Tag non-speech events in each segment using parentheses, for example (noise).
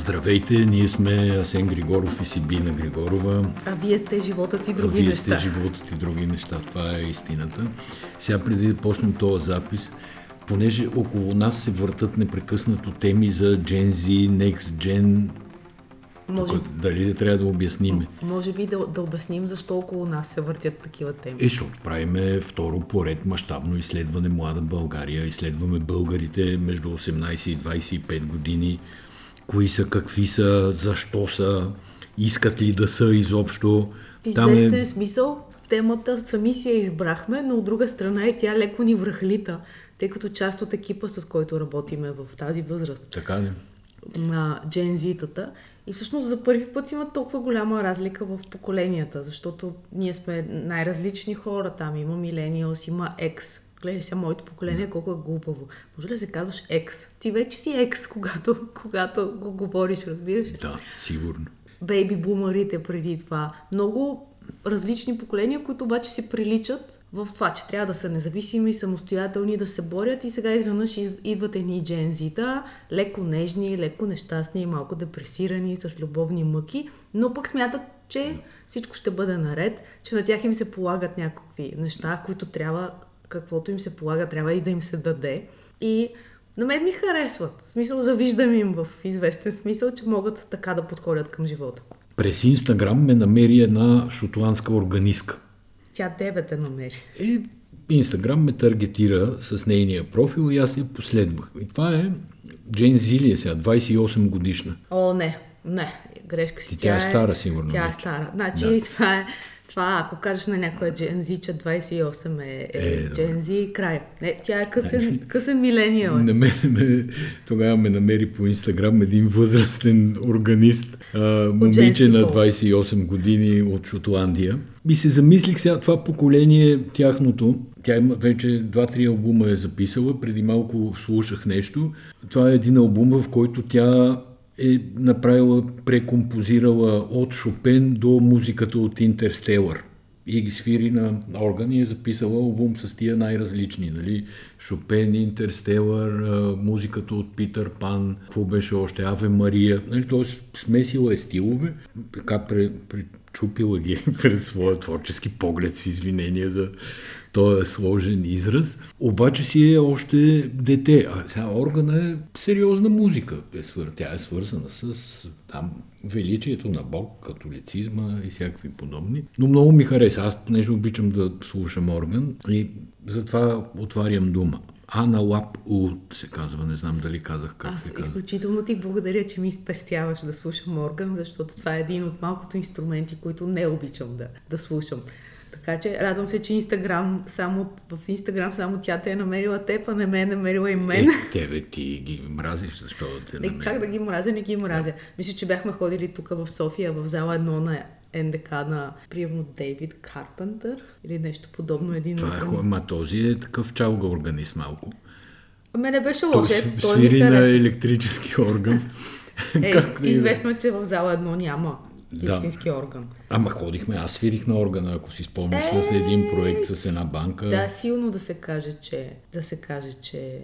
Здравейте, ние сме Асен Григоров и Сибина Григорова. А вие сте животът и други а вие неща. сте животът и други неща. Това е истината. Сега преди да почнем този запис, понеже около нас се въртат непрекъснато теми за Gen Z, Next Gen, Може, Тук, дали да трябва да обясниме? може би да, да обясним защо около нас се въртят такива теми. Е, защото правиме второ поред мащабно изследване Млада България. Изследваме българите между 18 и 25 години. Кои са, какви са, защо са, искат ли да са изобщо. В Там известен е... смисъл темата сами си я избрахме, но от друга страна и тя леко ни връхлита, тъй като част от екипа, с който работиме в тази възраст, Така ли? на Z-тата. И всъщност за първи път има толкова голяма разлика в поколенията, защото ние сме най-различни хора. Там има милениалс, има екс. Гледай сега моето поколение колко е глупаво. Може да се казваш екс? Ти вече си екс, когато, когато го говориш, разбираш? Да, сигурно. бейби бумарите преди това. Много различни поколения, които обаче се приличат в това, че трябва да са независими, самостоятелни, да се борят и сега изведнъж из- идват едни джензита, леко нежни, леко нещастни, малко депресирани, с любовни мъки, но пък смятат, че всичко ще бъде наред, че на тях им се полагат някакви неща, които трябва, каквото им се полага, трябва и да им се даде. И на мен ми харесват. В смисъл, завиждам им в известен смисъл, че могат така да подходят към живота. През Инстаграм ме намери една шотландска органистка. Тя тебе те намери. И Инстаграм ме таргетира с нейния профил и аз я последвах. И това е Джейн Зилия сега, 28 годишна. О, не, не, грешка си. Ти тя е стара, сигурно, Тя е стара. Значи Да. това е, това, ако кажеш на някоя джензи, че 28 е, е, Е, джензи, край. Не, тя е късен, късен милениал. е. На мен, ме, тогава ме намери по Инстаграм един възрастен органист, а, момиче на пол. 28 години от Шотландия. И се замислих сега, това поколение, тяхното, тя има вече 2-3 албума е записала, преди малко слушах нещо. Това е един албум, в който тя е направила, прекомпозирала от Шопен до музиката от Интерстелър и ги свири на орган и е записала албум с тия най-различни, нали? Шопен, Интерстелър, музиката от Питър Пан, какво беше още, Аве Мария, нали? Тоест смесила е стилове, така пре, причупила ги (laughs) пред своя творчески поглед с извинения за този сложен израз. Обаче си е още дете. А сега органа е сериозна музика. Е. Тя е свързана с там величието на Бог, католицизма и всякакви подобни. Но много ми хареса. Аз понеже обичам да слушам орган и затова отварям дума. Ана Лап У се казва, не знам дали казах как Аз се казва. изключително ти благодаря, че ми спестяваш да слушам орган, защото това е един от малкото инструменти, които не обичам да, да слушам. Така че радвам се, че Инстаграм само, в Инстаграм само тя те е намерила теб, а не ме е намерила и мен. Е, тебе ти ги мразиш, защо да те Е, намери? чак да ги мразя, не ги мразя. Мисля, че бяхме ходили тук в София, в зала едно на НДК на, примерно, Дейвид Карпентър или нещо подобно. Един Това е хубаво. Ма този е такъв чалга органист малко. Ами не беше Той лош, ето, той ми на електрически орган. (laughs) Е, е? известно е, че в зала едно няма Да. истински орган. Ама ходихме, аз свирих на органа, ако си спомняш, с един проект с една банка. Да, силно да се каже, че, да се каже, че,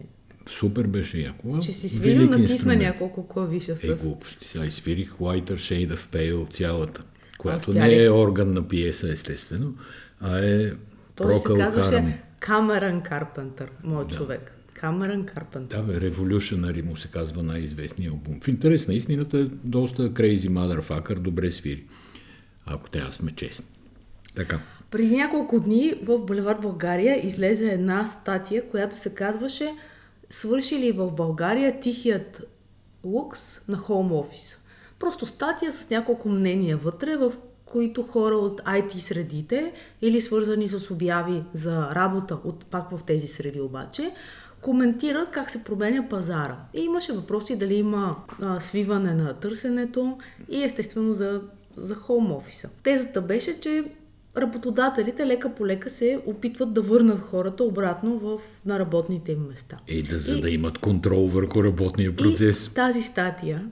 Супер беше яко. че си свирил, натисна няколко клавиша с... Е, глупости. Сега изсвирих Whiter Shade of Pale цялата, която не е орган на пиеса, естествено, а е Той се Procol Harum. казваше Камерън Карпентър, моят човек. Камерън Карпентър. Да, бе, Revolutionary му се казва най-известният албум. В интерес на истината е доста crazy motherfucker, добре свири. Ако трябва да сме честни. Така. Преди няколко дни в Булевар България излезе една статия, която се казваше Свърши ли в България тихият лукс на хоум офис? Просто статия с няколко мнения вътре, в които хора от IT средите или свързани с обяви за работа от пак в тези среди обаче, коментират как се променя пазара. И имаше въпроси дали има а, свиване на търсенето и естествено за, за хоум офиса. Тезата беше, че работодателите лека по лека се опитват да върнат хората обратно в, на работните им места. Е, да, за да имат контрол върху работния процес. И тази статия,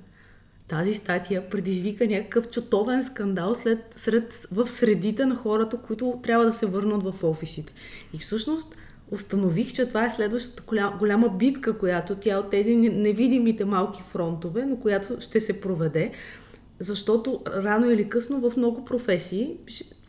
тази статия предизвика някакъв чутовен скандал след, сред, в средите на хората, които трябва да се върнат в офисите. И всъщност установих, че това е следващата голяма, голяма битка, която тя от тези невидимите малки фронтове, но която ще се проведе, защото рано или късно в много професии,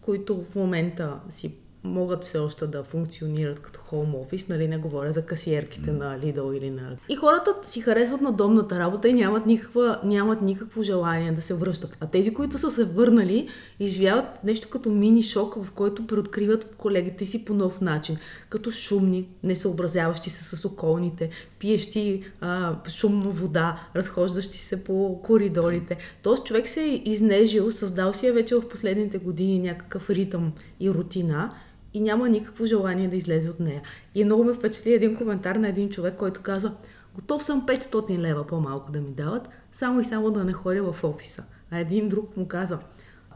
които в момента си могат все още да функционират като хоум офис, нали не говоря за касиерките mm. на Lidl или на... И хората си харесват на домната работа и нямат, никаква, нямат никакво желание да се връщат. А тези, които са се върнали, изживяват нещо като мини шок, в който преоткриват колегите си по нов начин. Като шумни, несъобразяващи се с околните, пиещи а, шумно вода, разхождащи се по коридорите. Тоест човек се е изнежил, създал си е вече в последните години някакъв ритъм и рутина и няма никакво желание да излезе от нея. И много ме впечатли един коментар на един човек, който казва, готов съм 500 лева по-малко да ми дават, само и само да не ходя в офиса. А един друг му каза,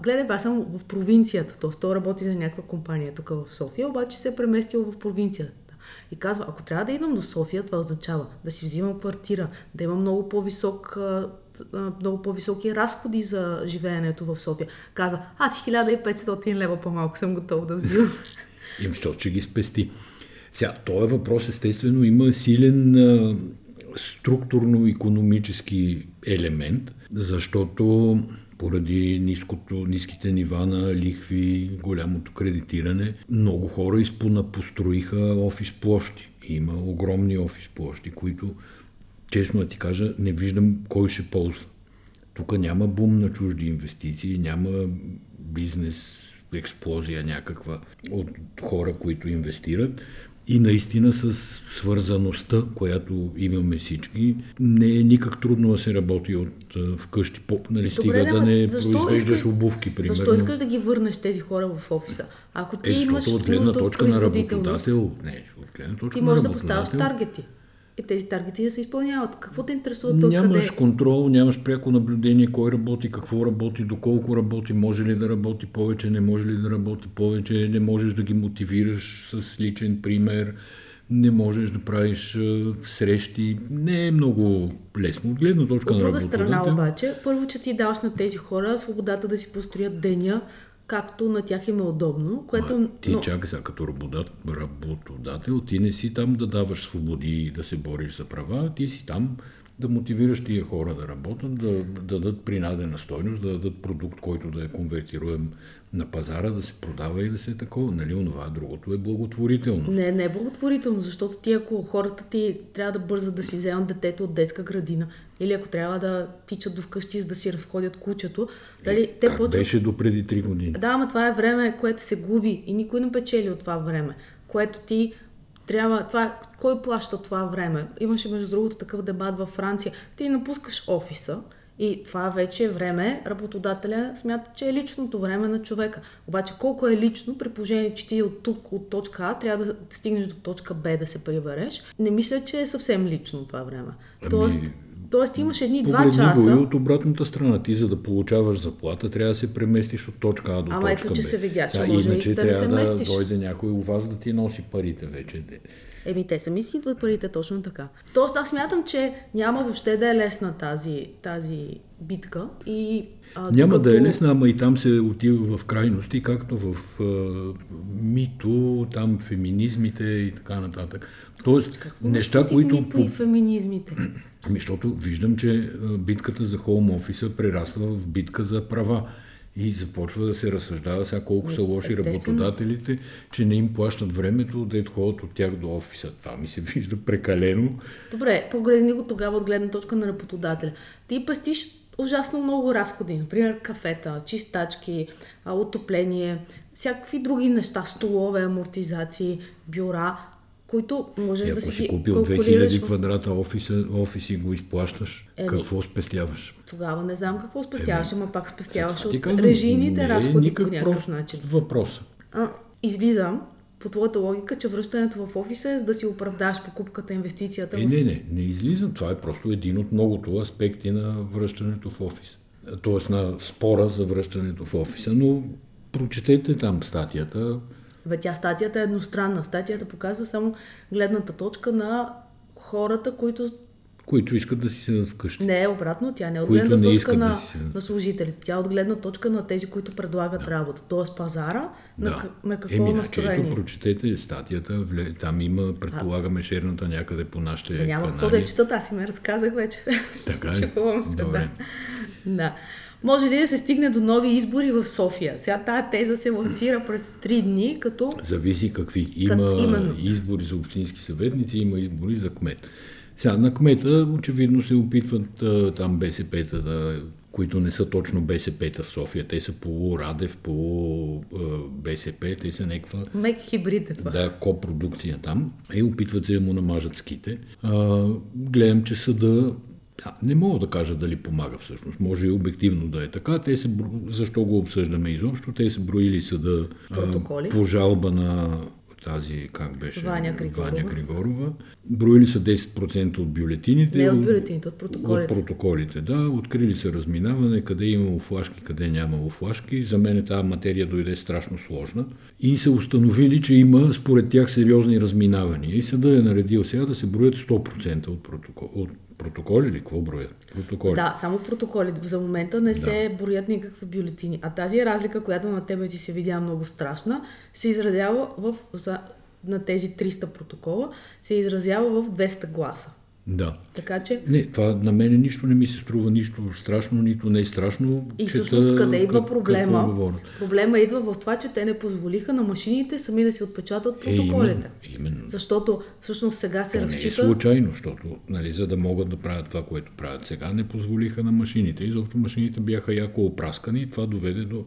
гледай, аз съм в провинцията, т.е. той работи за някаква компания тук в София, обаче се е преместил в провинцията. И казва, ако трябва да идвам до София, това означава да си взимам квартира, да имам много, по-висок, много по-високи разходи за живеенето в София. Казва, аз 1500 лева по-малко съм готов да взимам. Им, защото ще ги спести. Сега, този въпрос естествено има силен структурно-економически елемент, защото поради ниското, ниските нива на лихви, голямото кредитиране, много хора изпонапостроиха офис площи. Има огромни офис площи, които, честно да ти кажа, не виждам кой ще ползва. Тук няма бум на чужди инвестиции, няма бизнес експлозия някаква от хора, които инвестират. И наистина с свързаността, която имаме всички, не е никак трудно да се работи от вкъщи. Поп, нали, Добре, стига да не произвеждаш искаш, обувки, примерно. Защо искаш да ги върнеш тези хора в офиса? Ако ти е, имаш от гледна точка на работодател, не, от гледна точка ти можеш да поставяш таргети и тези таргети да се изпълняват. Какво те интересува тук? Нямаш къде? контрол, нямаш пряко наблюдение кой работи, какво работи, доколко работи, може ли да работи повече, не може ли да работи повече, не можеш да ги мотивираш с личен пример, не можеш да правиш а, срещи. Не е много лесно от гледна точка от на друга страна обаче, първо, че ти даваш на тези хора свободата да си построят деня, както на тях им е удобно. Което, а, ти но... чакай сега, като работодател, ти не си там да даваш свободи и да се бориш за права, ти си там да мотивираш тия хора да работят, да, да дадат принадена стойност, да дадат продукт, който да е конвертируем на пазара, да се продава и да се е такова. Нали, онова другото е благотворително. Не, не е благотворително, защото ти ако хората ти трябва да бързат да си вземат детето от детска градина, или ако трябва да тичат до вкъщи, за да си разходят кучето. Дали, е, те как почват... беше до преди 3 години? Да, ама това е време, което се губи и никой не печели от това време, което ти трябва, това, кой плаща това време? Имаше между другото такъв дебат във Франция. Ти напускаш офиса и това вече е време, работодателя смята, че е личното време на човека. Обаче колко е лично, при положение, че ти от тук, от точка А, трябва да стигнеш до точка Б да се прибереш, не мисля, че е съвсем лично това време. Ами... Тоест, Тоест имаш едни два часа. Го и от обратната страна. Ти за да получаваш заплата, трябва да се преместиш от точка А до Ама точка ето, че Б. се видя, че може иначе да трябва се да дойде някой у вас да ти носи парите вече. Еми, те сами си идват парите точно така. Тоест, аз смятам, че няма въобще да е лесна тази, тази битка и а, Няма докато... да е лесна, ама и там се отива в крайности, както в а, мито, там феминизмите и така нататък. Тоест, Какво неща, които... Мито и феминизмите? Ами, защото виждам, че битката за хоум офиса прераства в битка за права. И започва да се разсъждава сега колко са лоши Естествено. работодателите, че не им плащат времето да ходят от тях до офиса. Това ми се (laughs) вижда прекалено. Добре, погледни го тогава от гледна точка на работодателя. Ти пестиш ужасно много разходи. Например, кафета, чистачки, отопление, всякакви други неща, столове, амортизации, бюра които можеш и да си, си купил 2000 в... квадрата офис, офис и го изплащаш, Еми, какво спестяваш? Тогава не знам какво спестяваш, ама пак спестяваш от казвам, режийните е разходи по някакъв начин. Въпрос. А, излизам по твоята логика, че връщането в офиса е за да си оправдаш покупката, инвестицията. Е, в... не, не, не излизам. Това е просто един от многото аспекти на връщането в офис. Тоест на спора за връщането в офиса. Но прочетете там статията, бе, тя статията е едностранна. Статията показва само гледната точка на хората, които които искат да си седат вкъщи. Не, обратно, тя не е от гледна точка на, да на служителите. Тя е от гледна точка на тези, които предлагат работа. Тоест пазара на, к- на какво Еми, настроение. значи, ето, прочетете статията, там има, предполагаме, шерната някъде по нашите Да, няма какво канали. да я четат, аз си ме разказах вече. (laughs) Така е? Шегувам се, Добре. да. да. Може ли да се стигне до нови избори в София? Сега тази теза се лансира през три дни, като Зависи какви. Има именно. избори за общински съветници, има избори за кмет. Сега на кмета очевидно се опитват там БСП-та, да, които не са точно БСП-та в София. Те са полу-Радев, полу-БСП, те са някаква мек хибрид е това. да, копродукция там и опитват се да му намажат ските. А, гледам, че съда не мога да кажа дали помага всъщност. Може и обективно да е така. Те са, защо го обсъждаме изобщо? Те са броили съда Протоколи. по жалба на тази, как беше? Ваня Григорова. Ваня Григорова. Броили са 10% от бюлетините. Не от бюлетините, от протоколите. От протоколите, да. Открили са разминаване, къде е имало флашки, къде нямало флашки. За мен тази материя дойде страшно сложна. И са установили, че има според тях сериозни разминавания. И съда е наредил сега да се броят 100% от, протокол, от протоколи или какво броят? Протоколи. Да, само протоколи. За момента не се броят никакви бюлетини. А тази разлика, която на тебе ти се видя много страшна, се изразява в, за, на тези 300 протокола, се изразява в 200 гласа. Да. Така че Не, това на мен нищо не ми се струва нищо страшно, нито не е страшно. И Чета всъщност къде идва проблема? говорят. Проблема идва в това, че те не позволиха на машините сами да си отпечатат протоколите. Е, именно, именно. Защото всъщност сега се То не е разчита... случайно, защото нали, за да могат да правят това, което правят сега, не позволиха на машините. Изобщо машините бяха яко опраскани и това доведе до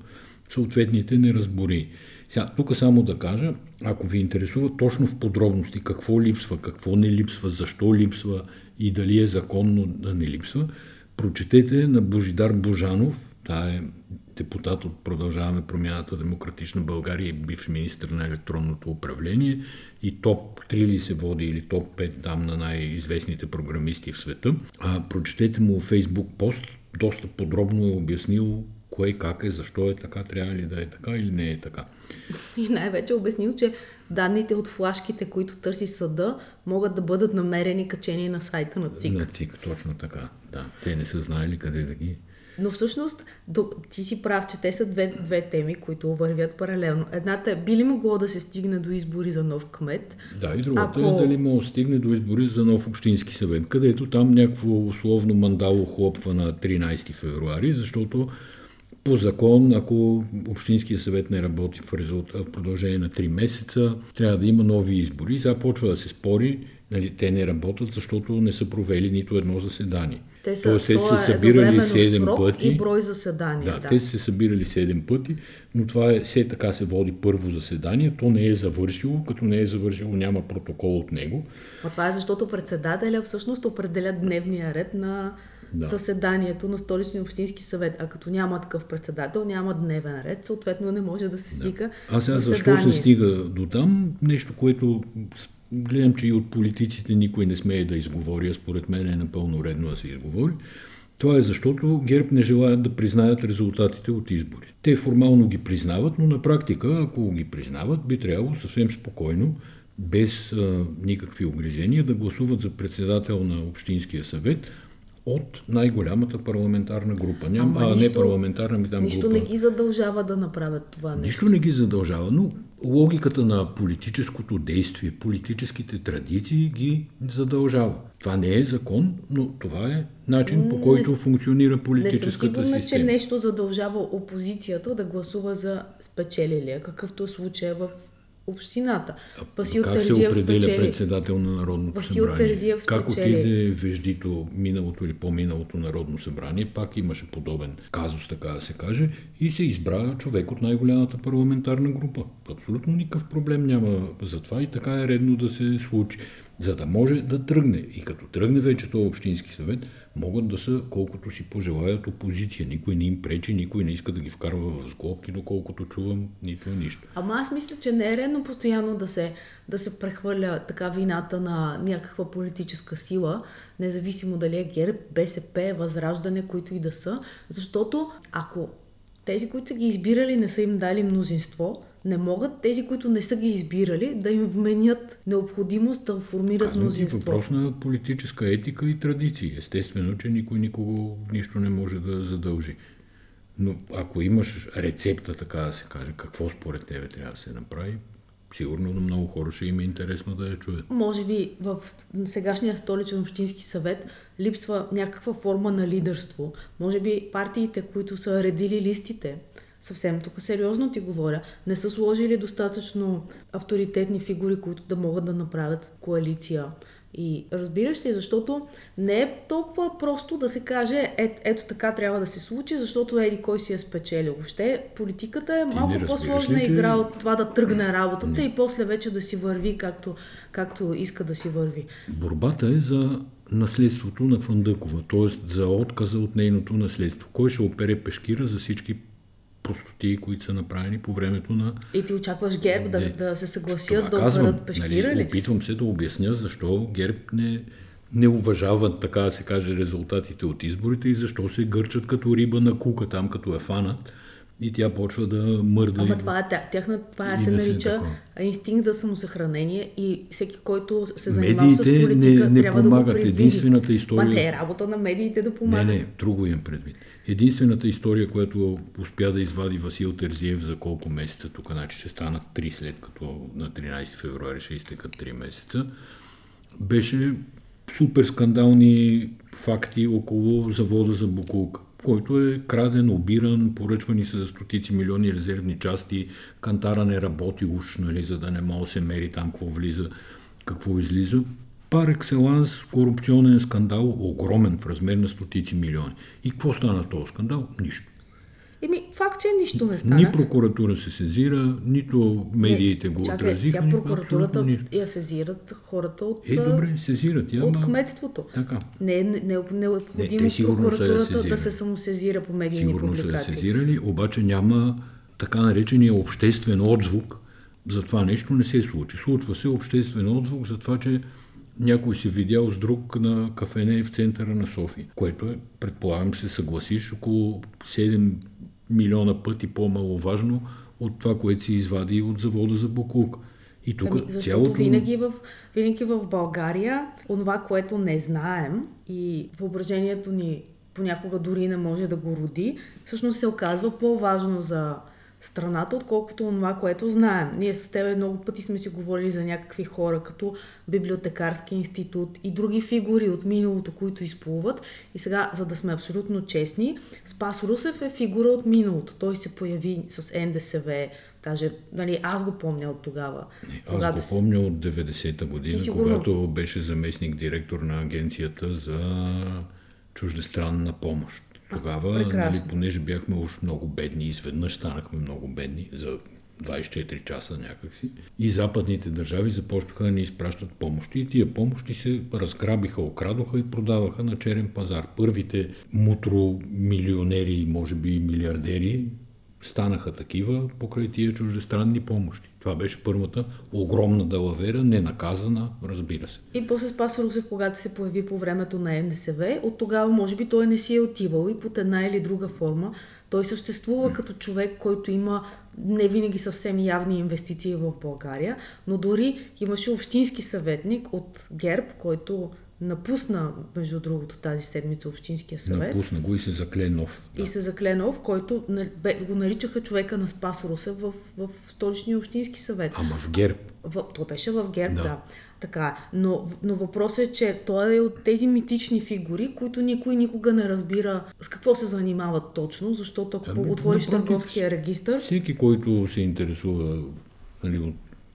съответните неразбори. Сега, тук само да кажа, ако ви интересува точно в подробности какво липсва, какво не липсва, защо липсва и дали е законно да не липсва, прочетете на Божидар Божанов, Та е депутат от Продължаваме промяната Демократична България и бивш министр на електронното управление и топ 3 ли се води или топ 5 там на най-известните програмисти в света. А, прочетете му фейсбук пост, доста подробно е обяснил кое как е, защо е така, трябва ли да е така или не е така. И най-вече обяснил, че данните от флашките, които търси съда, могат да бъдат намерени качени на сайта на ЦИК. На ЦИК, точно така. Да, те не са знаели къде да ги... Но всъщност ти си прав, че те са две, две теми, които вървят паралелно. Едната е, би ли могло да се стигне до избори за нов кмет? Да, и другата Ако- е дали може да стигне до избори за нов общински съвет, където там някакво условно мандало хлопва на 13 февруари, защото по закон, ако Общинския съвет не работи в, резултат, в продължение на 3 месеца, трябва да има нови избори. Сега почва да се спори, нали, те не работят, защото не са провели нито едно заседание. Те са, Тоест, те са е се събирали едновременно 7 срок пъти. и брой заседания. Да, Да, те са се събирали 7 пъти, но това е, все така се води първо заседание, то не е завършило, като не е завършило няма протокол от него. А това е защото председателя всъщност определя дневния ред на Да. заседанието на столичния общински съвет. А като няма такъв председател, няма дневен ред, съответно не може да се свика А сега защо се стига до там? Нещо, което гледам, че и от политиците никой не смее да изговори, а според мен е напълно редно да се изговори. Това е защото ГЕРБ не желаят да признаят резултатите от избори. Те формално ги признават, но на практика, ако ги признават, би трябвало съвсем спокойно, без а, никакви огризения, да гласуват за председател на Общинския съвет от най-голямата парламентарна група. Ням, а, не нищо- парламентарна, ми там Нищо група. не ги задължава да направят това нещо. Нищо не ги задължава, но логиката на политическото действие, политическите традиции ги задължава. Това не е закон, но това е начин по който функционира Не съм политическата сигурна, че система. нещо задължава опозицията да гласува за спечелилия, какъвто е случая в общината. Васил как се Терзиев определя спечели... председател на Народното Васил събрание? Терзиев как спечели. отиде веждито миналото или по-миналото Народно събрание, пак имаше подобен казус, така да се каже, и се избра човек от най-голямата парламентарна група. Абсолютно никакъв проблем няма за това и така е редно да се случи. За да може да тръгне. И като тръгне вече този общински съвет, могат да са колкото си пожелаят опозиция. Никой не им пречи, никой не иска да ги вкарва в сглобки, доколкото чувам, нито нищо. Ама аз мисля, че не е редно постоянно да се, да се прехвърля така вината на някаква политическа сила, независимо дали е ГЕРБ, БСП, Възраждане, които и да са, защото ако тези, които са ги избирали, не са им дали мнозинство, не могат тези, които не са ги избирали, да им вменят необходимост да формират Казвам мнозинство. въпрос на политическа етика и традиции. Естествено, че никой никого нищо не може да задължи. Но ако имаш рецепта, така да се каже, какво според тебе трябва да се направи, сигурно на много хора ще им е интересно да я чуят. Може би в сегашния столичен общински съвет липсва някаква форма на лидерство. Може би партиите, които са редили листите, съвсем тук сериозно ти говоря, не са сложили достатъчно авторитетни фигури, които да могат да направят коалиция. И разбираш ли, защото не е толкова просто да се каже, е, ето така трябва да се случи, защото еди кой си е спечелил. Въобще политиката е малко по-сложна ли, че- игра от това да тръгне работата Не. и после вече да си върви както, както иска да си върви. Борбата е за наследството на Фандъкова, т.е. за отказа от нейното наследство. Кой ще опере пешкира за всички простотии, които са направени по времето на И ти очакваш ГЕРБ да, Не. да се съгласят да операт пешкира нали, ли? Опитвам се да обясня защо ГЕРБ не, не уважават, така да се каже, резултатите от изборите и защо се гърчат като риба на кука, там като е фанат и тя почва да мърда. Ама и- това, е, тя- тяхна, това се нарича такова. инстинкт за самосъхранение и всеки, който се занимава с Медиите политика, не, не трябва да го помагат. предвиди. Единствената история... Ма не е работа на медиите да Не, помагат. не, друго имам предвид. Единствената история, която успя да извади Васил Терзиев за колко месеца, тук значи ще станат 3 след като на 13 февруари ще изтекат 3 месеца, беше супер скандални факти около завода за Букулка, който е краден, обиран, поръчвани са за стотици милиони резервни части, кантара не работи уж, нали, за да не може да се мери там какво влиза, какво излиза. Пар екселанс корупционен скандал, огромен в размер на стотици милиони. И какво стана този скандал? Нищо. Еми, факт, че нищо не стана. Ни прокуратура се сезира, нито медиите го Чакай, отразиха. тя прокуратурата я сезират хората от, Е, добре, сезират я, от кметството. Така. Не е не, не, необходимо те сигурно я прокуратурата да сезирали. се самосезира по медийни Сигурно са я публикации. сезирали, обаче няма така наречения обществен отзвук за това нещо не се случи. Случва се обществен отзвук за това, че някой се видял с друг на кафене в центъра на София, което е, предполагам, ще се съгласиш, около 7 милиона пъти по-маловажно от това, което си извади от завода за Буклук. И тук Ами, защото цялото... винаги, в, винаги в България, онова, което не знаем и въображението ни понякога дори не може да го роди, всъщност се оказва по-важно за страната, отколкото това, което знаем. Ние с тебе много пъти сме си говорили за някакви хора, като библиотекарски институт и други фигури от миналото, които изплуват. И сега, за да сме абсолютно честни, Спас Русев е фигура от миналото. Той се появи с НДСВ, даже нали, аз го помня от тогава. Аз го помня от 90-та година, сигурно- когато беше заместник директор на агенцията за чуждестранна помощ. Тогава, нали, понеже бяхме уж много бедни, изведнъж станахме много бедни за 24 часа някакси. И западните държави започнаха да ни изпращат помощи. И тия помощи се разграбиха, окрадоха и продаваха на черен пазар. Първите мутромилионери, може би и милиардери, станаха такива покрай тия чуждестранни помощи. Това беше първата огромна далавера, ненаказана, разбира се. И после Спас Русев, когато се появи по времето на НДСВ, от тогава може би той не си е отивал и под една или друга форма. Той съществува като човек, който има не винаги съвсем явни инвестиции в България, но дори имаше общински съветник от ГЕРБ, който напусна, между другото, тази седмица Общинския съвет. Напусна го и се закле нов. И се закле нов, който го наричаха човека на Спас Русев в, в столичния общински съвет. Ама в ГЕРБ. В, то беше в ГЕРБ, да. Да. да. Така, но, но въпросът е, че той е от тези митични фигури, които никой никога не разбира с какво се занимават точно, защото ако Ами, отвориш напротив, търговския регистр, Всеки, който се интересува нали, от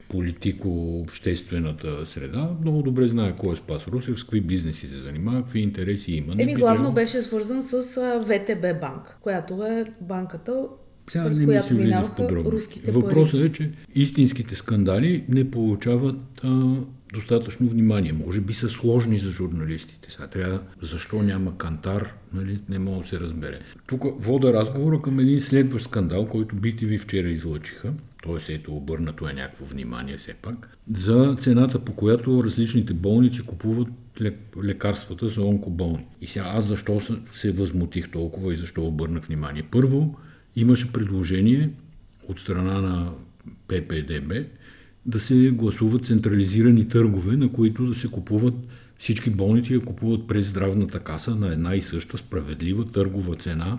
политико-обществената среда, много добре знае кой е Спас Русев, с какви бизнеси се занимава, какви интереси има. Еми главно беше свързан с ВТБ банк, която е банката, Сега през не ми която минаваха руските Въпросът е, че истинските скандали не получават а, достатъчно внимание. Може би са сложни за журналистите. Сега трябва, защо няма кантар, нали, не мога да се разбере. Тук вода разговора към един следващ скандал, който BTV вчера излъчиха. Т.е. ето обърнато е някакво внимание все пак, за цената по която различните болници купуват лек- лекарствата за онкоболни. И сега аз защо се възмутих толкова и защо обърнах внимание? Първо, имаше предложение от страна на ППДБ, да се гласуват централизирани търгове, на които да се купуват всички болници я купуват през здравната каса на една и съща справедлива търгова цена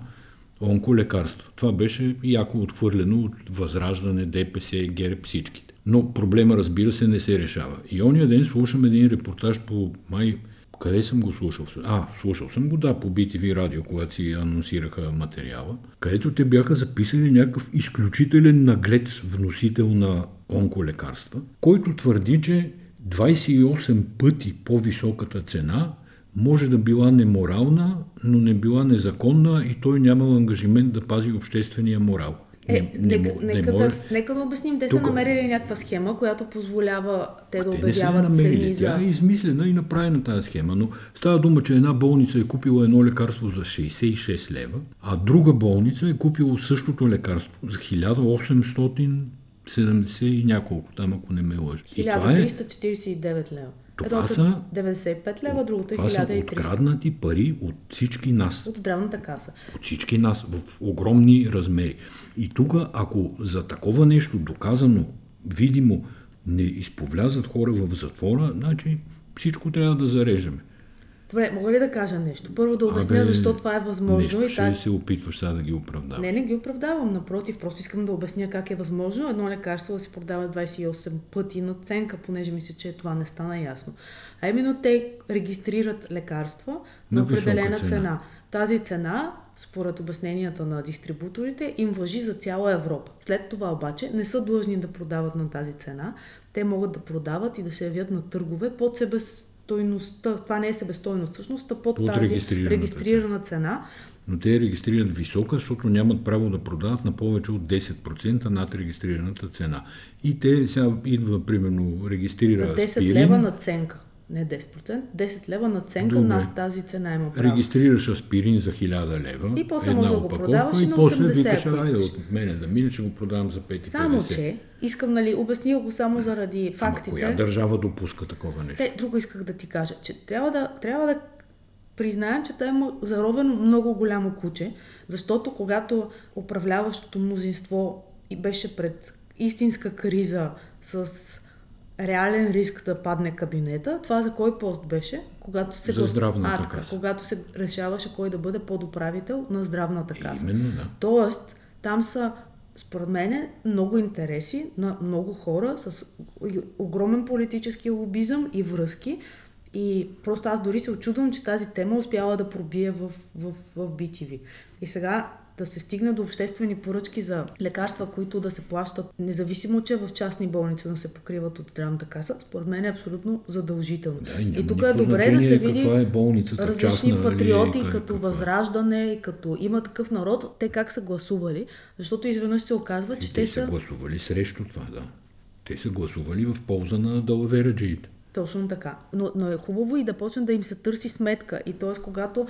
онколекарство. Това беше яко отхвърлено от Възраждане, ДПС, ГЕРБ, всичките. Но проблема, разбира се, не се решава. И ония ден слушам един репортаж по май къде съм го слушал? А, слушал съм го, да, по BTV радио, когато си анонсираха материала, където те бяха записали някакъв изключителен наглец вносител на онколекарства, който твърди, че 28 пъти по-високата цена може да била неморална, но не била незаконна и той нямал ангажимент да пази обществения морал. Е, не, нека, не, нека, не да, нека да обясним, те Тук... са намерили някаква схема, която позволява те да обявяват цени за... Тя е измислена и направена тази схема, но става дума, че една болница е купила едно лекарство за 66 лева, а друга болница е купила същото лекарство за 1800 70 и няколко, там ако не ме лъжи. 1349 е, лева. Това са 95 лева, другото е 1300. Това са откраднати пари от всички нас. От здравната каса. От всички нас в огромни размери. И тук, ако за такова нещо доказано, видимо, не изповлязат хора в затвора, значи всичко трябва да зарежеме. Добре, мога ли да кажа нещо? Първо да обясня Абе, защо това е възможно. Нещо, и тази... се опитваш сега да ги оправдаваш. Не, не ги оправдавам. Напротив, просто искам да обясня как е възможно едно лекарство да се продава 28 пъти наценка, понеже мисля, че това не стана ясно. А именно те регистрират лекарства на, на определена цена. цена. Тази цена, според обясненията на дистрибуторите, им въжи за цяла Европа. След това обаче не са длъжни да продават на тази цена. Те могат да продават и да се явят на търгове под себе стойността, това не е себестойност, всъщност, под, под тази регистрирана, регистрирана цена. Но те регистрират висока, защото нямат право да продават на повече от 10% над регистрираната цена. И те сега идва, примерно, регистрира на 10 спирин, лева наценка не 10%, 10 лева наценка Добре. на тази цена има право. Регистрираш аспирин за 1000 лева. И после може да го продаваш и на 80 викаш, айде от мене да мине, че го продавам за 5,50. Само, че, искам, нали, обясня го само заради фактите. Ама коя държава допуска такова нещо? Те, друго исках да ти кажа, че трябва да, трябва да признаем, че той има заровено много голямо куче, защото когато управляващото мнозинство и беше пред истинска криза с реален риск да падне кабинета. Това за кой пост беше? Когато се за здравната а, каса. Когато се решаваше кой да бъде подуправител на здравната каса. Именно, да. Тоест, там са, според мен, много интереси на много хора с огромен политически лобизъм и връзки. И просто аз дори се очудвам, че тази тема успяла да пробие в, в, в BTV. И сега да се стигне до обществени поръчки за лекарства, които да се плащат, независимо, че в частни болници, но се покриват от здравната каса, според мен е абсолютно задължително. Да, и, тук е добре да се види е болницата, различни частна, патриоти, или, като е? Възраждане, като има такъв народ, те как са гласували, защото изведнъж се оказва, че те, те са... гласували срещу това, да. Те са гласували в полза на далавераджиите. Точно така. Но, но е хубаво и да почне да им се търси сметка. И т.е. когато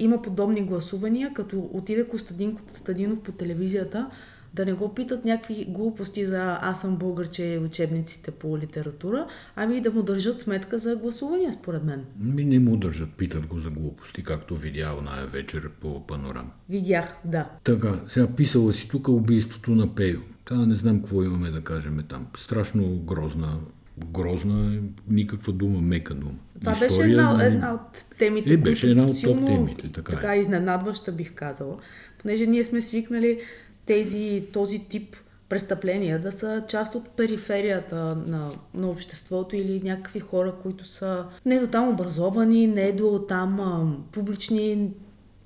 има подобни гласувания, като отиде Костадин Костадинов по телевизията, да не го питат някакви глупости за аз съм българче и учебниците по литература, ами да му държат сметка за гласувания, според мен. Ми не му държат, питат го за глупости, както видя оная вечер по панорама. Видях, да. Така, сега писала си тук убийството на Пейо. Та не знам какво имаме да кажем там. Страшно грозна грозна е никаква дума, мека дума. Това История, беше една, една от темите, е, беше една от топ темите. Така, така е. изненадваща бих казала. Понеже ние сме свикнали тези, този тип престъпления да са част от периферията на, на обществото или някакви хора, които са не до там образовани, не до там а, публични,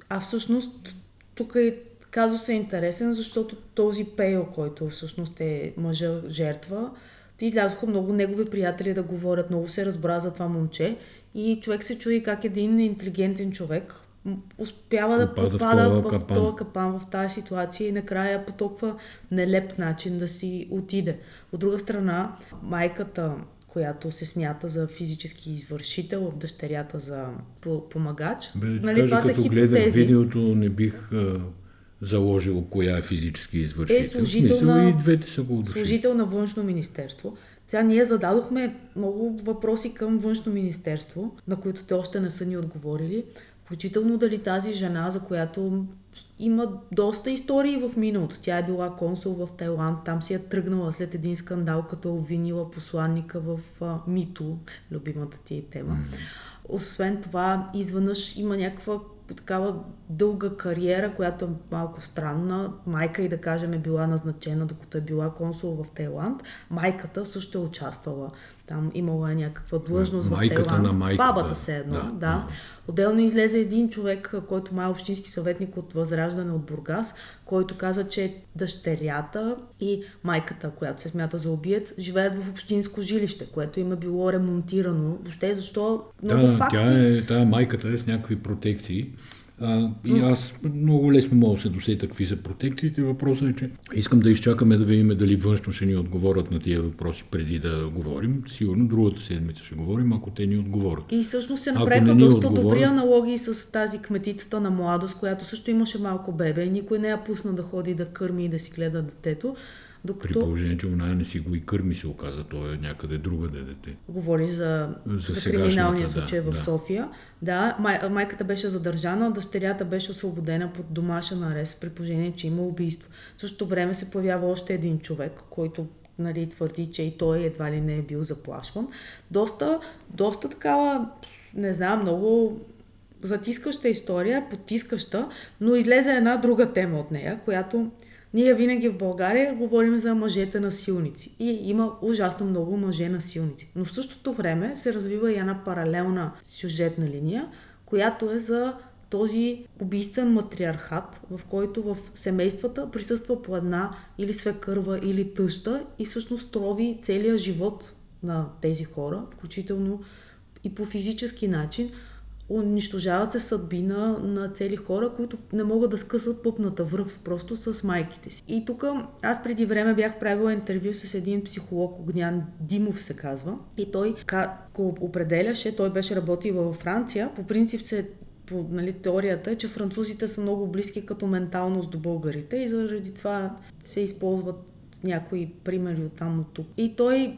а всъщност тук е казус е интересен, защото този Пейл, който всъщност е мъжа жертва, излязоха много негови приятели да говорят, много се разбра за това момче и човек се чуди как един интелигентен човек успява да попада в, в този капан, в тази ситуация и накрая по толкова нелеп начин да си отиде. От друга страна, майката, която се смята за физически извършител, дъщерята за помагач. Бе, нали, кажа, това като са гледах видеото, не бих заложил коя е физически извършител. Е служител на, и двете са го служител на външно министерство. Сега ние зададохме много въпроси към външно министерство, на които те още не са ни отговорили. Включително дали тази жена, за която има доста истории в миналото. Тя е била консул в Тайланд, там си е тръгнала след един скандал, като е обвинила посланника в а, Мито, любимата ти тема. Mm. Освен това, изведнъж има някаква такава дълга кариера, която е малко странна. Майка и да кажем е била назначена, докато е била консул в Тайланд. Майката също е участвала. Там имала е някаква длъжност майката в Тайланд. На майката. Бабата се едно, да. да. Отделно излезе един човек, който май е общински съветник от Възраждане от Бургас, който каза, че дъщерята и майката, която се смята за убиец, живеят в общинско жилище, което им е било ремонтирано. Въобще защо? Много да, факти. Тя е, тя майката е с някакви протекции а, и аз много лесно мога да се досета какви са протекциите. Въпросът е, че искам да изчакаме да видим дали външно ще ни отговорят на тия въпроси преди да говорим. Сигурно другата седмица ще говорим, ако те ни отговорят. И всъщност се направиха доста отговорят... добри аналогии с тази кметицата на младост, която също имаше малко бебе и никой не я пусна да ходи да кърми и да си гледа детето. Докато... При положение, че она не си го и кърми, се оказа, то е някъде друга да дете. Говори за, за, за криминалния случай да, в да. София. Да, май, майката беше задържана, дъщерята беше освободена под домашен арест, при положение, че има убийство. В същото време се появява още един човек, който нали, твърди, че и той едва ли не е бил заплашван. Доста, доста такава, не знам, много затискаща история, потискаща, но излезе една друга тема от нея, която ние винаги в България говорим за мъжете насилници. И има ужасно много мъже насилници. Но в същото време се развива и една паралелна сюжетна линия, която е за този убийствен матриархат, в който в семействата присъства по една или свекърва, или тъща и всъщност трови целият живот на тези хора, включително и по физически начин, унищожават се съдбина на цели хора, които не могат да скъсат пъпната връв просто с майките си. И тук аз преди време бях правила интервю с един психолог, Огнян Димов се казва, и той го определяше, той беше работил във Франция, по принцип се по нали, теорията е, че французите са много близки като менталност до българите и заради това се използват някои примери от там от тук. И той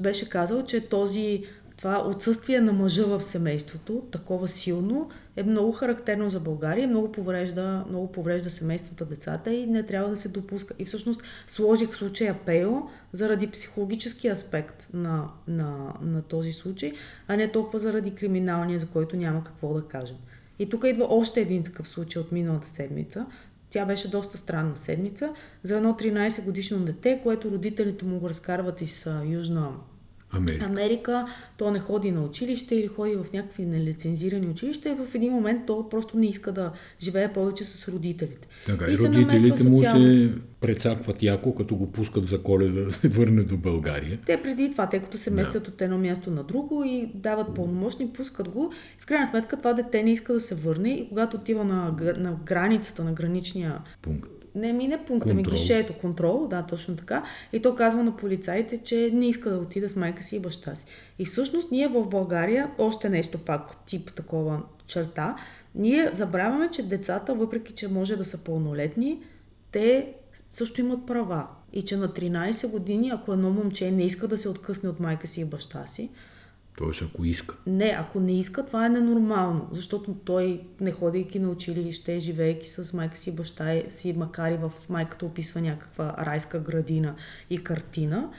беше казал, че този това отсъствие на мъжа в семейството, такова силно, е много характерно за България, много поврежда, много поврежда семействата, децата и не трябва да се допуска. И всъщност сложих случая Пейо заради психологически аспект на, на, на този случай, а не толкова заради криминалния, за който няма какво да кажем. И тук идва още един такъв случай от миналата седмица. Тя беше доста странна седмица за едно 13 годишно дете, което родителите му го разкарват из Южна Америка. Америка, то не ходи на училище или ходи в някакви нелицензирани училища и в един момент то просто не иска да живее повече с родителите. Така, и, и родителите му се прецакват яко, като го пускат за коледа да се върне до България. Те преди това, те като се местят да. от едно място на друго и дават пълномощни, пускат го. В крайна сметка това дете не иска да се върне и когато отива на, на границата, на граничния пункт не мине пункта ми гишето, контрол, да, точно така. И то казва на полицаите, че не иска да отида с майка си и баща си. И всъщност ние в България, още нещо пак, тип такова черта, ние забравяме, че децата, въпреки че може да са пълнолетни, те също имат права. И че на 13 години, ако едно момче не иска да се откъсне от майка си и баща си, Тоест, ако иска. Не, ако не иска, това е ненормално, защото той, не ходейки на училище, живеейки с майка си и баща си, макар и в майката описва някаква райска градина и картина,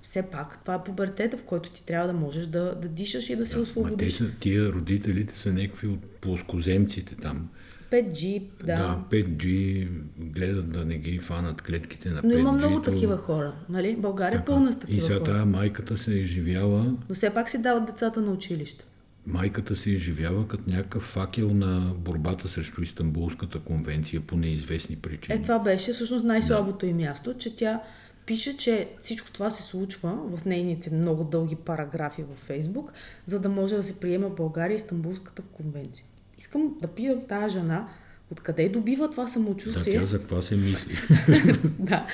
все пак това е пубертета, в който ти трябва да можеш да, да дишаш и да се освободиш. те са, тия родителите са някакви от плоскоземците там. 5G, да. Да, 5G, гледат да не ги фанат клетките на 5G. Но има много такива хора, нали? България е пълна с такива И сега хора. майката се изживява... Но все пак си дават децата на училище. Майката се изживява като някакъв факел на борбата срещу Истанбулската конвенция по неизвестни причини. Е, това беше всъщност най-слабото да. и място, че тя пише, че всичко това се случва в нейните много дълги параграфи във Фейсбук, за да може да се приема в България Истанбулската конвенция. Искам да питам тази жена, Откъде добива това самочувствие? Да, тя за какво се мисли? (laughs) да.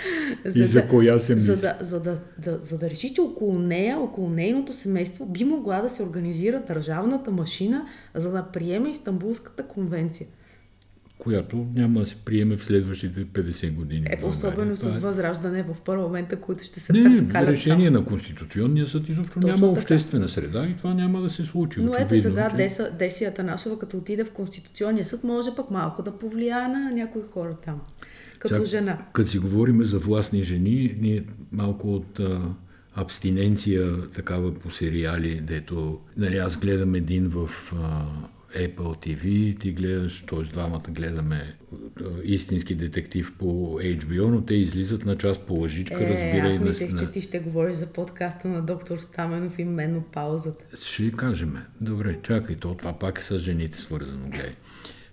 За и за да, коя се мисли? За да, за, да, да, за да реши, че около нея, около нейното семейство би могла да се организира държавната машина, за да приеме Истанбулската конвенция. Която няма да се приеме в следващите 50 години. Е, особено Това с възраждане в парламента, които ще се Не, търкалят решение там. на Конституционния съд изобщо Точно няма така. обществена среда и това няма да се случи. Но ето Очевидно, сега че- Деса, Деси Атанасова, като отиде в Конституционния съд, може пък малко да повлияе на някои хора там. Като Сега, жена. Като си говорим за властни жени, ние малко от а, абстиненция такава по сериали, дето нали, аз гледам един в а, Apple TV, ти гледаш, т.е. двамата гледаме а, истински детектив по HBO, но те излизат на час по лъжичка, Е, разбирай аз мислех, на- че ти ще говориш за подкаста на доктор Стаменов и менопаузата. Ще кажем. Добре, чакай, то това пак е с жените свързано, гледай.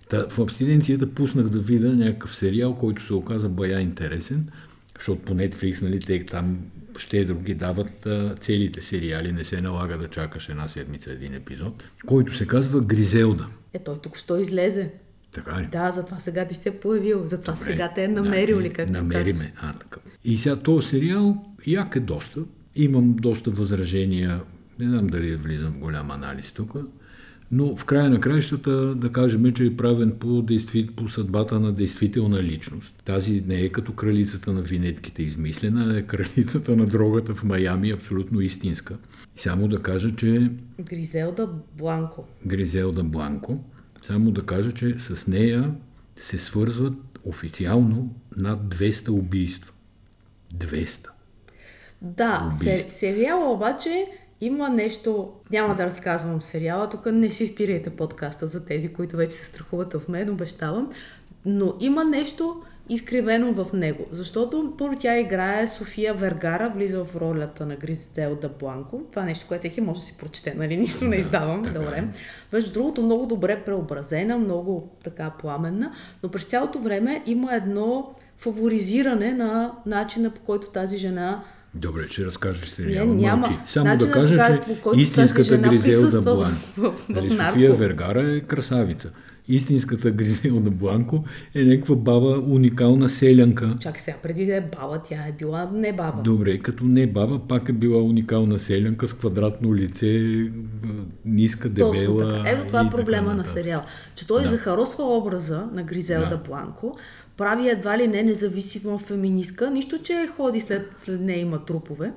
Та, в абстиненцията пуснах да видя някакъв сериал, който се оказа бая интересен, защото по Netflix, нали, те там ще други дават а, целите сериали, не се налага да чакаш една седмица един епизод, който се казва Гризелда. Е, той тук що излезе. Така ли? Да, затова сега ти се е появил, затова Добре. сега те е намерил ли, Значи, както Намери казваш. ме. А, така. И сега този сериал як е доста. Имам доста възражения. Не знам дали влизам в голям анализ тук. Но в края на краищата да кажем, че е правен по, действи, по съдбата на действителна личност. Тази не е като кралицата на винетките измислена, а е кралицата на дрогата в Майами, абсолютно истинска. И само да кажа, че Гризелда Бланко. Гризелда Бланко, само да кажа, че с нея се свързват официално над 200 убийства. 200. Да, се, сериала обаче има нещо, няма да разказвам сериала, тук не си спирайте подкаста за тези, които вече се страхуват от мен, обещавам, но има нещо изкривено в него, защото първо тя играе София Вергара, влиза в ролята на Гризелда Бланко, това е нещо, което всеки може да си прочете, нали, нищо не Да, издавам, добре. е. Между другото, много добре преобразена, много така пламенна, но през цялото време има едно фаворизиране на начина по който тази жена Добре, че разкажеш не, сериала. няма. Мълчи. Само да кажа, че истинската Гризелда Бланко. Нали. София Вергара е красавица. Истинската Гризелда Бланко е някаква баба, уникална селянка. Чакай сега, преди да е баба, тя е била не баба. Добре, като не баба, пак е била уникална селянка с квадратно лице, ниска, Точно дебела. така. Ето това е проблема на сериал. Че той Да. захаросва образа на Гризелда Да. Бланко, прави едва ли не независима феминистка, нищо, че ходи след, след нея има трупове.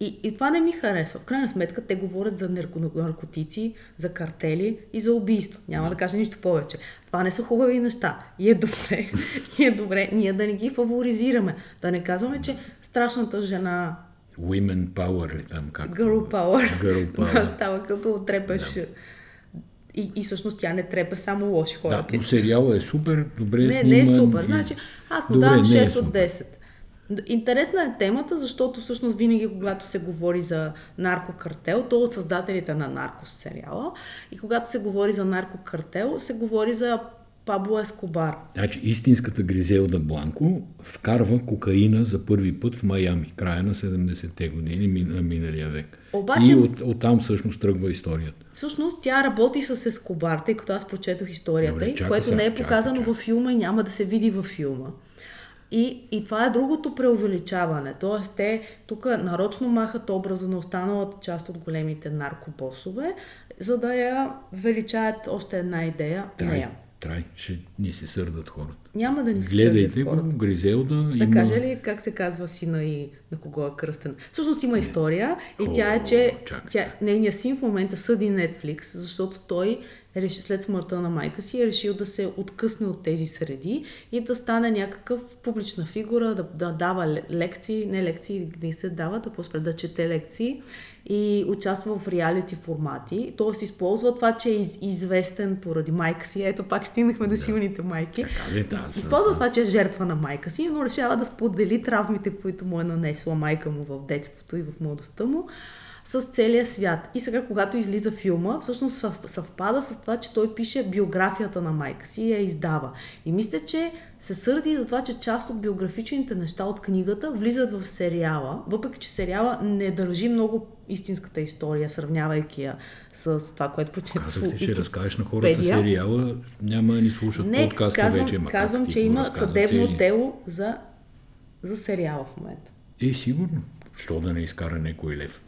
И, и това не ми харесва. В крайна сметка те говорят за нарко- наркотици, за картели и за убийство. Няма да кажа нищо повече. Това не са хубави неща. И е добре, (laughs) и е добре ние да не ги фаворизираме. Да не казваме, че страшната жена Women Power ли там как? Girl Power. Girl (laughs) Да, Power. става като трепеш. И, и всъщност тя не трепе само лоши хора. Да, но сериала е супер, добре не, сниман. не е супер. и- Значи, аз му Добре, давам не е 6 от супер. 10. Интересна е темата, защото всъщност винаги, когато се говори за наркокартел, то от създателите на наркос сериала, и когато се говори за наркокартел, се говори за Пабло Ескобар. Значи истинската Гризелда Бланко вкарва кокаина за първи път в Майами, края на 70-те години мин- на миналия век. Обаче- И от, оттам всъщност тръгва историята. Всъщност тя работи с Ескобар, тъй като аз прочетох историята Добре, й, чакай което сега, не е показано чакай. във филма и няма да се види във филма. И, и това е другото преувеличаване. Тоест, те тук нарочно махат образа на останалата част от големите наркобосове, за да я величаят още една идея. Трай, Нея. Трай, ще ни се сърдат хората. Няма да ни се Гледайте сърдят го, хората. Гризелда Да има... кажа ли как се казва сина и на кого е кръстен? Всъщност има история и О, тя е, че тя, нейният син в момента съди Netflix, защото той реши, след смъртта на майка си е решил да се откъсне от тези среди и да стане някакъв публична фигура, да, да дава ле- лекции, не лекции, да се дават, а по-спре да чете лекции и участва в реалити формати. Тоест използва това, че е из- известен поради майка си. Ето пак стигнахме до силните майки. Така ли, да, Използва да. това, че е жертва на майка си, но решава да сподели травмите, които му е нанесла майка му в детството и в младостта му с целия свят. И сега, когато излиза филма, всъщност съв- съвпада с това, че той пише биографията на майка си и я издава. И мисля, че се сърди за това, че част от биографичните неща от книгата влизат в сериала, въпреки че сериала не държи много истинската история, сравнявайки я с това, което прочетох в Казахте, ще разкажеш на хората Википедия. сериала, няма ни слушат не, подкаста казвам, вече. Ма казвам че има съдебно дело за, за сериала в момента. Е, сигурно. Що да не изкара някой лев?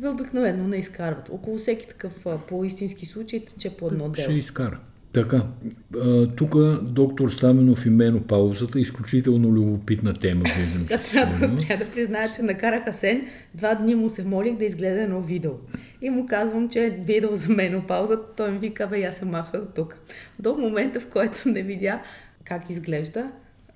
Бе, обикновено не изкарват. Около всеки такъв по-истински случай тече по едно Ще дело. изкара. Така, тук доктор Стаменов и менопаузата, изключително любопитна тема. (laughs) Трябва, да, трябва да призная, че накарах Асен, два дни му се молих да изгледа едно видео. И му казвам, че е видео за менопаузата, той ми вика, бе, я се маха от тук. До момента, в който не видя как изглежда,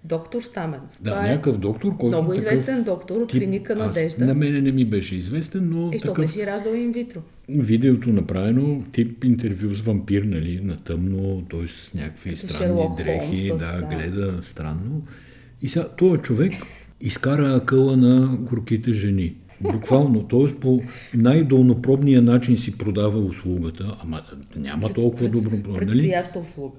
Доктор Стаменов. Да, Това е някакъв доктор, който. Много известен доктор от клиника Надежда. На мене не ми беше известен, но. Е, такъв... не си раждал инвитро? Видеото направено, тип интервю с вампир, нали, на тъмно, т.е. с някакви Като странни Шерлок дрехи, Холмс, да, да, гледа странно. И сега, този човек изкара акъла на горките жени. Буквално, (laughs) т.е. по най-долнопробния начин си продава услугата, ама няма толкова добро. Нали? Предстояща услуга.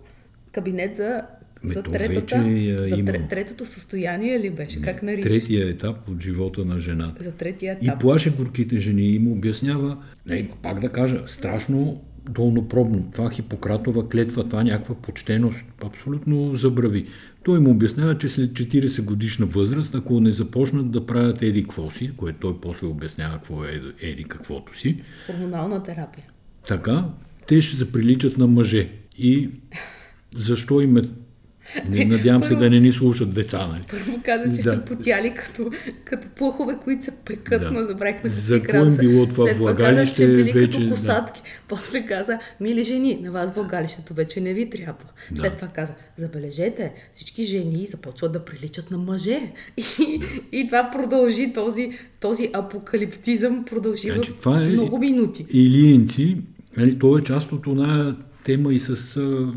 Кабинет за ме, за, третата, за има. третото състояние ли беше? Не, как нарича? Третия етап от живота на жената. За третия етап. И плаше горките жени и му обяснява, не, пак да кажа, страшно долнопробно. Това Хипократова клетва, това някаква почтеност, абсолютно забрави. Той му обяснява, че след 40 годишна възраст, ако не започнат да правят еди какво си, което той после обяснява какво е еди каквото си. Хормонална терапия. Така, те ще се приличат на мъже. И защо им е не, надявам се да не ни слушат деца, нали? Първо каза, че да. са потяли като, като пухове, които се пекат, да. но забравих да За какво им било това След влагалище? Че били вече, като косатки. Да. После каза, мили жени, на вас влагалището вече не ви трябва. Да. След това каза, забележете, всички жени започват да приличат на мъже. И, и това продължи, този, този апокалиптизъм продължи значи, в това е много минути. Илиенци, нали, то е част от една тема и с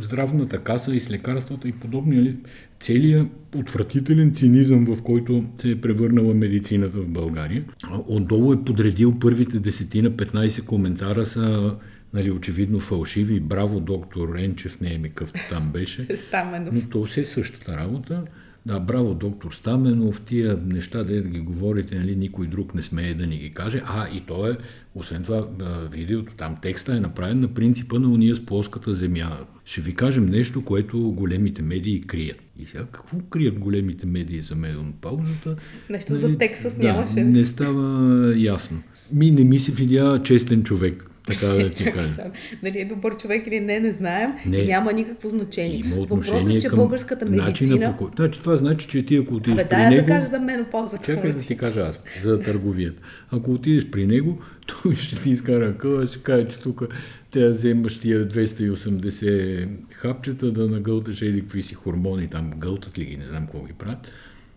здравната каса и с лекарствата и подобни. Нали? Целият отвратителен цинизъм, в който се е превърнала медицината в България. Отдолу е подредил първите десетина, 15 коментара са нали, очевидно фалшиви. Браво, доктор Ренчев, не е ми къвто там беше. (laughs) Стаменов. Но то все е същата работа. Да, браво, доктор Стаменов, тия неща, да ги говорите, нали, никой друг не смее да ни ги каже. А, и то е, освен това, видеото, там текста е направен на принципа на уния с плоската земя. Ще ви кажем нещо, което големите медии крият. И сега, какво крият големите медии за паузата? Нещо нали, за Тексас да, нямаше. Не става ясно. Ми не ми се видя честен човек така да ти кажа. Дали е добър човек или не, не знаем. Не. Няма никакво значение. Има Въпросът е, че българската медицина... По... Значи, това значи, че ти ако отидеш Абе, при него... да кажа за мен полза. Чакай да ти кажа аз, за търговията. Ако отидеш при него, (laughs) той ще ти изкара къла, ще каже, че тук те вземаш тия 280 хапчета да нагълташ еди какви си хормони, там гълтат ли ги, не знам какво ги правят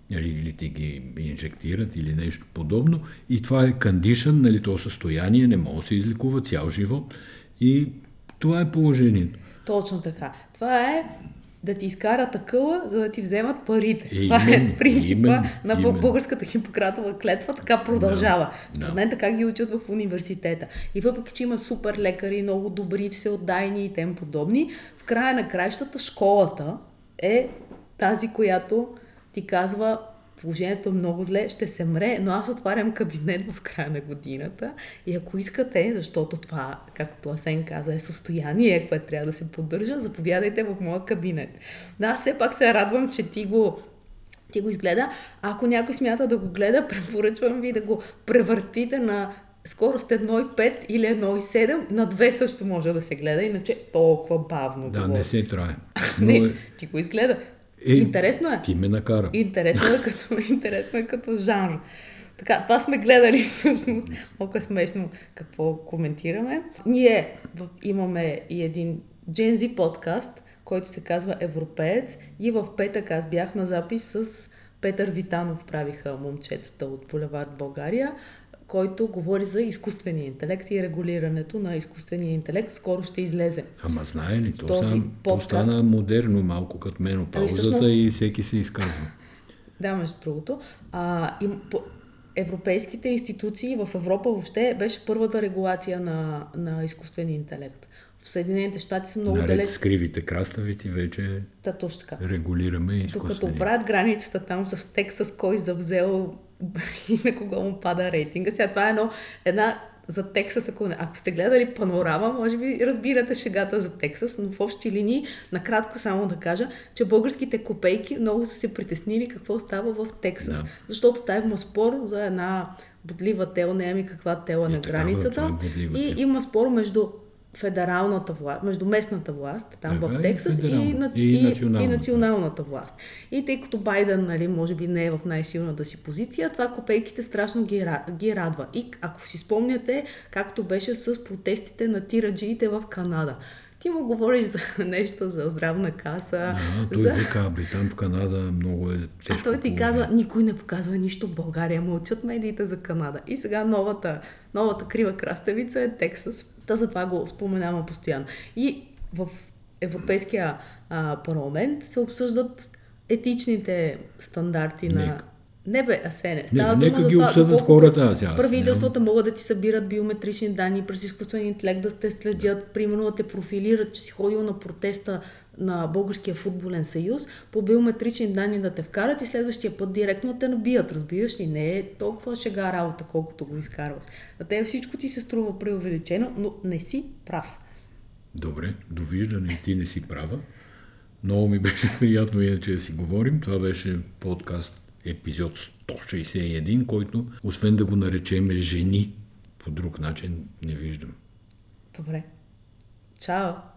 или ти ги инжектират или нещо подобно. И това е кондишън, нали, то състояние не може да се излекува цял живот. И това е положението. Точно така. Това е да ти изкарат такъва, за да ти вземат парите. Е, Това именно, е принципа именно, на именно. българската хипократова клетва, така продължава. Да, Според да. мен така ги учат в университета. И въпреки, че има супер лекари, много добри, всеотдайни и тем подобни, в края на краищата школата е тази, която ти казва, положението е много зле, ще се мре, но аз отварям кабинет в края на годината и ако искате, защото това, както Асен каза, е състояние, което трябва да се поддържа, заповядайте в моя кабинет. Но аз все пак се радвам, че ти го ти го изгледа. А ако някой смята да го гледа, (laughs) препоръчвам ви да го превъртите на скорост 1,5 или 1,7, на 2 също може да се гледа, иначе толкова бавно. Да, говори. не се трае. (laughs) не, е... ти го изгледа. Е, интересно е. Ти ме накара. Интересно е като, (laughs) интересно е като жанр. Така, това сме гледали (laughs) всъщност. Много е смешно какво коментираме. Ние имаме и един Gen Z подкаст, който се казва Европеец и в петък аз бях на запис с Петър Витанов правиха момчетата от Булевард България който говори за изкуствения интелект и регулирането на изкуствения интелект. Скоро ще излезе. Ама знае ли, то, този сам, подкаст... стана модерно малко като менопаузата ами, всъщност... и всеки се изказва. Да, между другото. А, и, по, европейските институции в Европа въобще беше първата регулация на, на изкуствения интелект. В Съединените щати са много далеч. с кривите краставици вече да, точно така. регулираме изкуствения. Докато правят границата там с Тексас, кой завзел (laughs) и на кого му пада рейтинга. Сега това е едно, една за Тексас, ако, не, ако сте гледали панорама, може би разбирате шегата за Тексас, но в общи линии, накратко само да кажа, че българските копейки много са се притеснили какво става в Тексас. Да. Защото там има спор за една бодлива тела, не ами каква тела е, на границата. Такава, е и има спор между федералната власт, между местната власт, там Така в и Тексас, и, федерална. на- И и, националната. и националната власт. И тъй като Байден, нали, може би не е в най-силната си позиция, това копейките страшно ги, ги радва. И ако си спомняте, както беше с протестите на тираджиите в Канада. Ти му говориш за (laughs) нещо, за здравна каса, А, той за... вика, абе, там в Канада много е тежко. А той ти казва, никой не показва нищо в България, мълчат медиите за Канада. И сега новата, новата крива краставица е Тексас. Та затова го споменавам постоянно. И в Европейския а, парламент се обсъждат етичните стандарти на... Нека. Не бе, Асене, Не, става нека дума за ги това, обсъдят доколко хората, сега Правителствата могат да ти събират биометрични данни през изкуствен интелект, да те следят, примерно да те профилират, че си ходил на протеста на Българския футболен съюз, по биометрични данни да те вкарат и следващия път директно да те набият. Разбираш ли? Не е толкова шега работа, колкото го изкарват. На тебе всичко ти се струва преувеличено, но не си прав. Добре, довиждане, ти не си права. Много ми беше (laughs) приятно иначе да си говорим. Това беше подкаст епизод 161, който, освен да го наречеме жени, по друг начин не виждам. Добре. Чао!